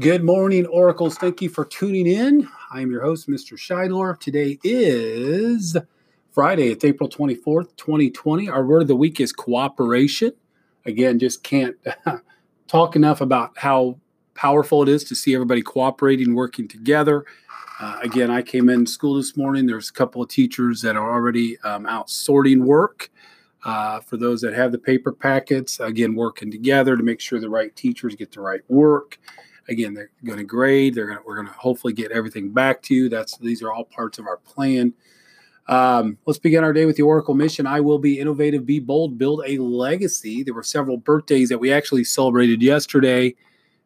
Good morning, Oracles. Thank you for tuning in. I am your host, Mr. Scheidler. Today is Friday. It's April 24th, 2020. Our word of the week is cooperation. Again, just can't talk enough about how powerful it is to see everybody cooperating, working together. Uh, again, I came in school this morning. There's a couple of teachers that are already um, out sorting work. Uh, for those that have the paper packets, again, working together to make sure the right teachers get the right work. Again, they're going to grade. They're going to, we're going to hopefully get everything back to you. That's these are all parts of our plan. Um, let's begin our day with the Oracle mission. I will be innovative, be bold, build a legacy. There were several birthdays that we actually celebrated yesterday,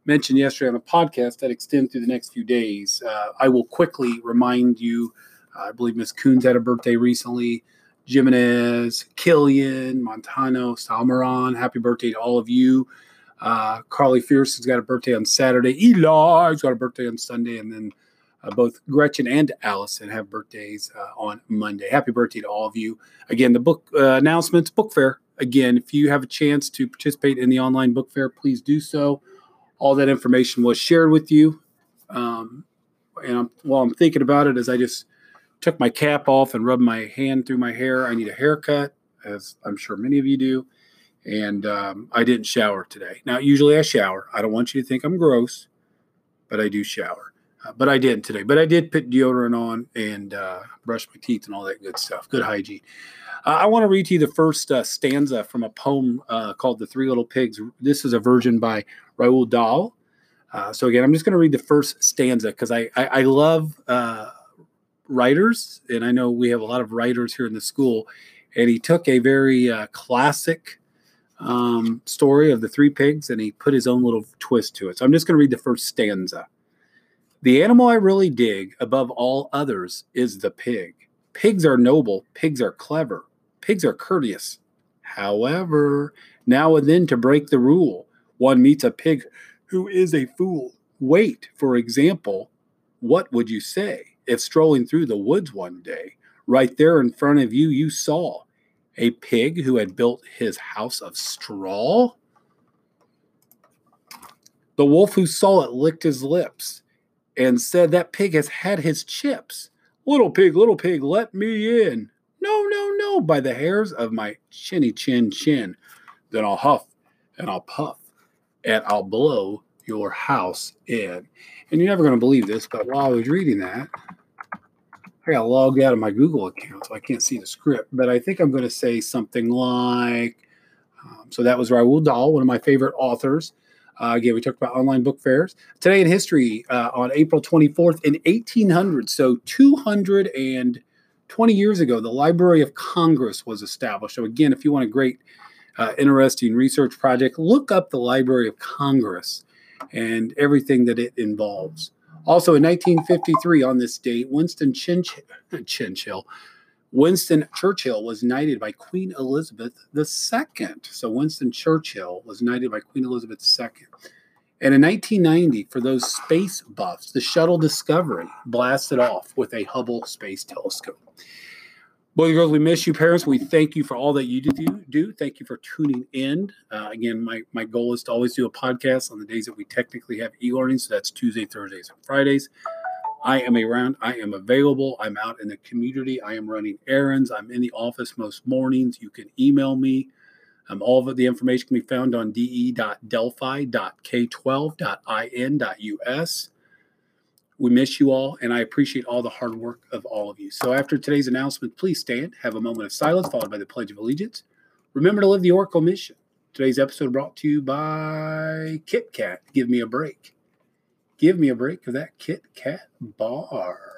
mentioned yesterday on a podcast that extend through the next few days. Uh, I will quickly remind you. Uh, I believe Miss Coons had a birthday recently. Jimenez, Killian, Montano, Salmaran. Happy birthday to all of you. Uh, Carly has got a birthday on Saturday. Eli's got a birthday on Sunday. And then uh, both Gretchen and Allison have birthdays uh, on Monday. Happy birthday to all of you. Again, the book uh, announcements, book fair. Again, if you have a chance to participate in the online book fair, please do so. All that information was shared with you. Um, and I'm, while I'm thinking about it, as I just took my cap off and rubbed my hand through my hair, I need a haircut, as I'm sure many of you do and um, I didn't shower today. Now, usually I shower. I don't want you to think I'm gross, but I do shower. Uh, but I didn't today. But I did put deodorant on and uh, brush my teeth and all that good stuff. Good hygiene. Uh, I want to read to you the first uh, stanza from a poem uh, called "The Three Little Pigs." This is a version by Roald Dahl. Uh, so again, I'm just going to read the first stanza because I, I, I love writers, and I know we have a lot of writers here in the school. And he took a very classic um, story of the three pigs and he put his own little twist to it. So I'm just going to read the first stanza. The animal I really dig above all others is the pig. Pigs are noble, pigs are clever, pigs are courteous. However, now and then to break the rule, one meets a pig who is a fool. Wait, for example, what would you say if strolling through the woods one day, right there in front of you, you saw a pig who had built his house of straw? The wolf who saw it licked his lips and said, That pig has had his chips. Little pig, little pig, let me in. No, no, no, by the hairs of my chinny chin chin. Then I'll huff and I'll puff and I'll blow your house in. And you're never going to believe this, but while I was reading that, I got logged out of my Google account, so I can't see the script. But I think I'm going to say something like, um, so that was Roald Dahl, one of my favorite authors. Uh, again, we talked about online book fairs. Today in history, uh, on April 24th in 1800, so 220 years ago, the Library of Congress was established. So again, if you want a great, uh, interesting research project, look up the Library of Congress and everything that it involves. Also in 1953, on this date, Winston Churchill, Winston Churchill was knighted by Queen Elizabeth II. So Winston Churchill was knighted by Queen Elizabeth II. And in 1990, for those space buffs, the shuttle Discovery blasted off with a Hubble Space Telescope. Boys and girls, we miss you, parents. We thank you for all that you do. Thank you for tuning in. Uh, again, my, my goal is to always do a podcast on the days that we technically have e learning. So that's Tuesday, Thursdays, and Fridays. I am around. I am available. I'm out in the community. I am running errands. I'm in the office most mornings. You can email me. Um, all of the information can be found on de.delphi.k12.in.us. We miss you all, and I appreciate all the hard work of all of you. So, after today's announcement, please stand, have a moment of silence, followed by the Pledge of Allegiance. Remember to live the Oracle mission. Today's episode brought to you by Kit Kat. Give me a break. Give me a break of that Kit Kat bar.